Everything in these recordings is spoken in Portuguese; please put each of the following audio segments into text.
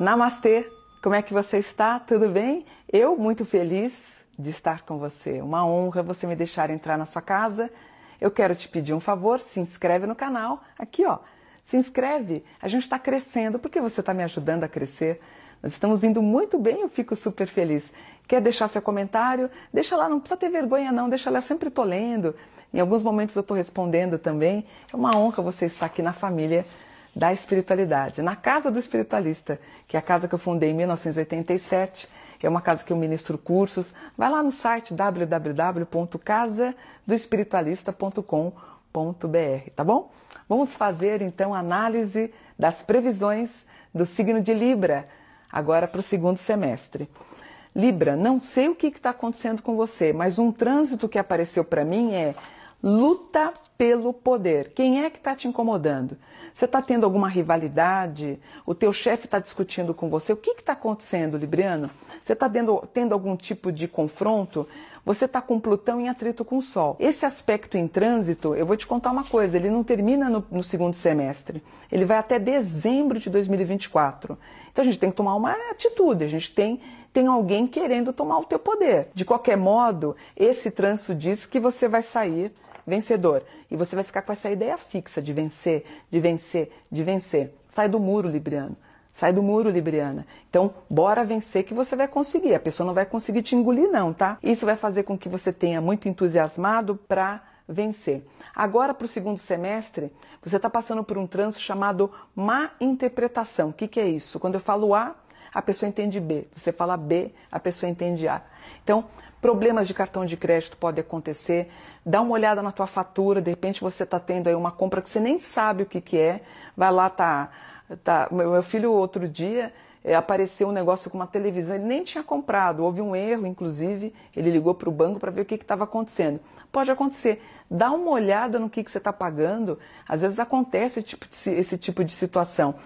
Namastê! Como é que você está? Tudo bem? Eu muito feliz de estar com você. Uma honra você me deixar entrar na sua casa. Eu quero te pedir um favor, se inscreve no canal. Aqui, ó. Se inscreve. A gente está crescendo. Por que você está me ajudando a crescer? Nós estamos indo muito bem, eu fico super feliz. Quer deixar seu comentário? Deixa lá, não precisa ter vergonha não, deixa lá, eu sempre estou lendo. Em alguns momentos eu estou respondendo também. É uma honra você estar aqui na família da espiritualidade, na Casa do Espiritualista, que é a casa que eu fundei em 1987. É uma casa que eu ministro cursos. Vai lá no site www.casadoespiritualista.com.br, tá bom? Vamos fazer então análise das previsões do signo de Libra agora para o segundo semestre. Libra, não sei o que está acontecendo com você, mas um trânsito que apareceu para mim é luta pelo poder. Quem é que está te incomodando? Você está tendo alguma rivalidade? O teu chefe está discutindo com você? O que está acontecendo, Libriano? Você está tendo, tendo algum tipo de confronto? Você está com Plutão em atrito com o Sol. Esse aspecto em trânsito, eu vou te contar uma coisa, ele não termina no, no segundo semestre. Ele vai até dezembro de 2024. Então a gente tem que tomar uma atitude, a gente tem tem alguém querendo tomar o teu poder. De qualquer modo, esse trânsito diz que você vai sair vencedor. E você vai ficar com essa ideia fixa de vencer, de vencer, de vencer. Sai do muro, Libriano. Sai do muro, Libriana. Então, bora vencer que você vai conseguir. A pessoa não vai conseguir te engolir, não, tá? Isso vai fazer com que você tenha muito entusiasmado para vencer. Agora, para o segundo semestre, você está passando por um trânsito chamado má interpretação. O que, que é isso? Quando eu falo A, a pessoa entende B. Você fala B, a pessoa entende A. Então, problemas de cartão de crédito podem acontecer. Dá uma olhada na tua fatura, de repente você está tendo aí uma compra que você nem sabe o que, que é. Vai lá, tá, tá. Meu filho outro dia é, apareceu um negócio com uma televisão, ele nem tinha comprado, houve um erro, inclusive, ele ligou para o banco para ver o que estava acontecendo. Pode acontecer. Dá uma olhada no que, que você está pagando. Às vezes acontece esse tipo, de, esse tipo de situação.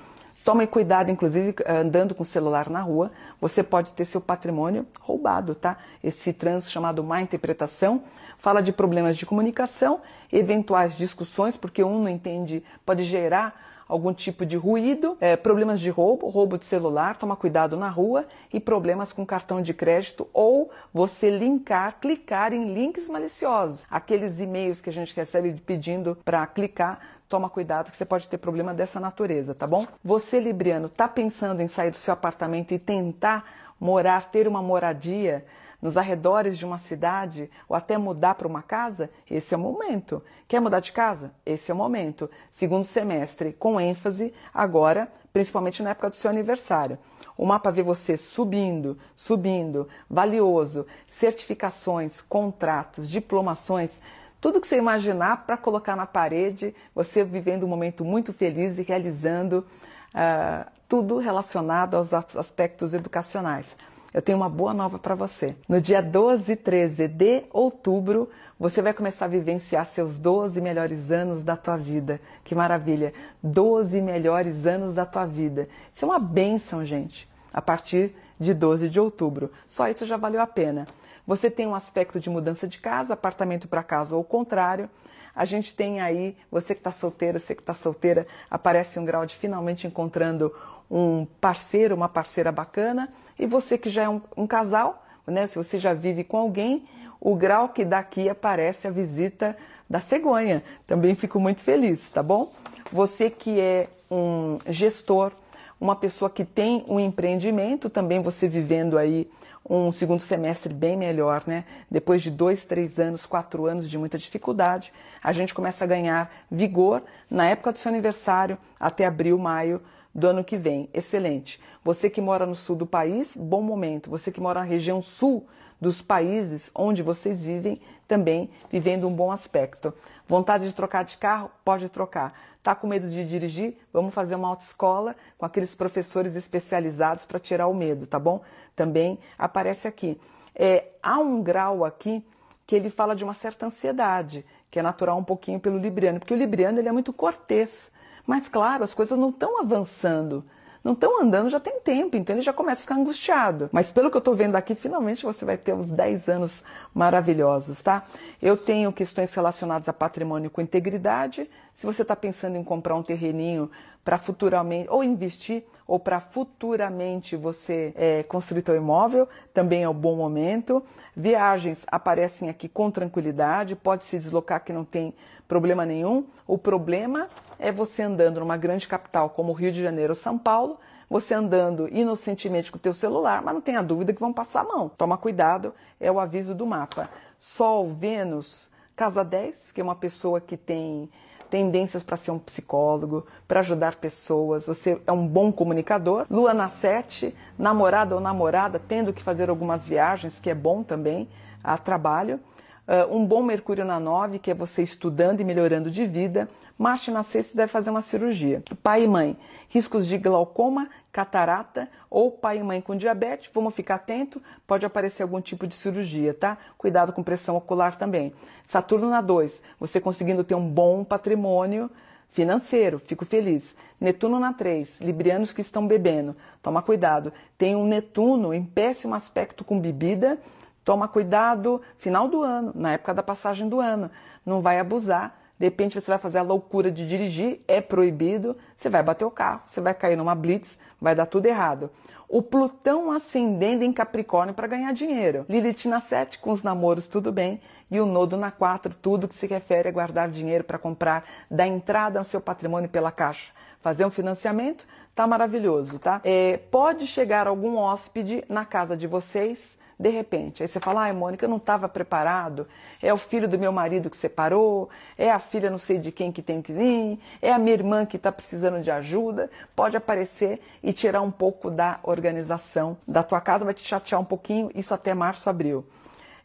Tome cuidado, inclusive, andando com o celular na rua, você pode ter seu patrimônio roubado, tá? Esse trânsito chamado má interpretação fala de problemas de comunicação, eventuais discussões, porque um não entende, pode gerar algum tipo de ruído, é, problemas de roubo, roubo de celular, toma cuidado na rua e problemas com cartão de crédito ou você linkar, clicar em links maliciosos, aqueles e-mails que a gente recebe pedindo para clicar toma cuidado que você pode ter problema dessa natureza, tá bom? Você, Libriano, tá pensando em sair do seu apartamento e tentar morar, ter uma moradia nos arredores de uma cidade ou até mudar para uma casa, esse é o momento. Quer mudar de casa? Esse é o momento. Segundo semestre, com ênfase agora, principalmente na época do seu aniversário. O mapa vê você subindo, subindo, valioso, certificações, contratos, diplomações, tudo que você imaginar para colocar na parede, você vivendo um momento muito feliz e realizando uh, tudo relacionado aos aspectos educacionais eu tenho uma boa nova para você. No dia 12 e 13 de outubro, você vai começar a vivenciar seus 12 melhores anos da tua vida. Que maravilha! 12 melhores anos da tua vida. Isso é uma benção, gente. A partir de 12 de outubro. Só isso já valeu a pena. Você tem um aspecto de mudança de casa, apartamento para casa ou o contrário. A gente tem aí, você que está solteira, você que está solteira, aparece um grau de finalmente encontrando um parceiro, uma parceira bacana, e você que já é um, um casal, né, se você já vive com alguém, o grau que daqui aparece a visita da cegonha. Também fico muito feliz, tá bom? Você que é um gestor, uma pessoa que tem um empreendimento, também você vivendo aí um segundo semestre bem melhor, né? Depois de dois, três anos, quatro anos de muita dificuldade, a gente começa a ganhar vigor na época do seu aniversário, até abril, maio do ano que vem. Excelente. Você que mora no sul do país, bom momento. Você que mora na região sul dos países onde vocês vivem, também vivendo um bom aspecto. Vontade de trocar de carro? Pode trocar. Tá com medo de dirigir? Vamos fazer uma autoescola com aqueles professores especializados para tirar o medo, tá bom? Também aparece aqui. É, há um grau aqui que ele fala de uma certa ansiedade, que é natural um pouquinho pelo Libriano, porque o Libriano ele é muito cortês. Mas claro, as coisas não estão avançando. não estão andando já tem tempo, então ele já começa a ficar angustiado. Mas pelo que eu estou vendo aqui, finalmente você vai ter uns 10 anos maravilhosos, tá? Eu tenho questões relacionadas a patrimônio com integridade. Se você está pensando em comprar um terreninho para futuramente, ou investir, ou para futuramente você é, construir seu imóvel, também é um bom momento. Viagens aparecem aqui com tranquilidade, pode se deslocar que não tem problema nenhum. O problema é você andando numa grande capital como Rio de Janeiro ou São Paulo, você andando inocentemente com o teu celular, mas não tenha dúvida que vão passar a mão. Toma cuidado, é o aviso do mapa. Sol, Vênus, casa 10, que é uma pessoa que tem tendências para ser um psicólogo, para ajudar pessoas, você é um bom comunicador. Lua na 7, namorada ou namorada, tendo que fazer algumas viagens, que é bom também, a trabalho. Uh, um bom Mercúrio na 9, que é você estudando e melhorando de vida. Marte na 6, você deve fazer uma cirurgia. Pai e mãe, riscos de glaucoma, catarata ou pai e mãe com diabetes, vamos ficar atento, pode aparecer algum tipo de cirurgia, tá? Cuidado com pressão ocular também. Saturno na 2, você conseguindo ter um bom patrimônio financeiro, fico feliz. Netuno na 3, librianos que estão bebendo, toma cuidado. Tem um Netuno em péssimo aspecto com bebida Toma cuidado, final do ano, na época da passagem do ano. Não vai abusar. De repente você vai fazer a loucura de dirigir, é proibido, você vai bater o carro, você vai cair numa blitz, vai dar tudo errado. O Plutão ascendendo em Capricórnio para ganhar dinheiro. Lilith na 7, com os namoros tudo bem. E o Nodo na 4, tudo que se refere a guardar dinheiro para comprar, dar entrada no seu patrimônio pela caixa. Fazer um financiamento, tá maravilhoso, tá? É, pode chegar algum hóspede na casa de vocês de repente. Aí você fala, ai, Mônica, eu não estava preparado. É o filho do meu marido que separou, é a filha não sei de quem que tem que vir, é a minha irmã que está precisando de ajuda. Pode aparecer e tirar um pouco da organização da tua casa, vai te chatear um pouquinho, isso até março, abril.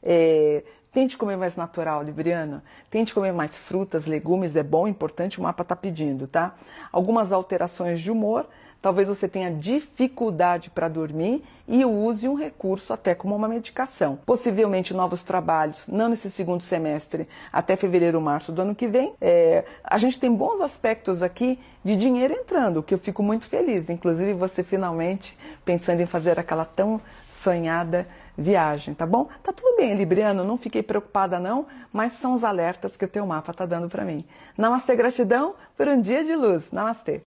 É, Tente comer mais natural, Libriano. Tente comer mais frutas, legumes, é bom, importante, o mapa está pedindo, tá? Algumas alterações de humor, talvez você tenha dificuldade para dormir e use um recurso até como uma medicação. Possivelmente novos trabalhos, não nesse segundo semestre, até fevereiro, março do ano que vem. É, a gente tem bons aspectos aqui de dinheiro entrando, que eu fico muito feliz. Inclusive você finalmente pensando em fazer aquela tão sonhada viagem, tá bom? Tá tudo bem, Libriano, não fiquei preocupada não, mas são os alertas que o teu mapa tá dando para mim. Namastê, gratidão por um dia de luz. Namastê.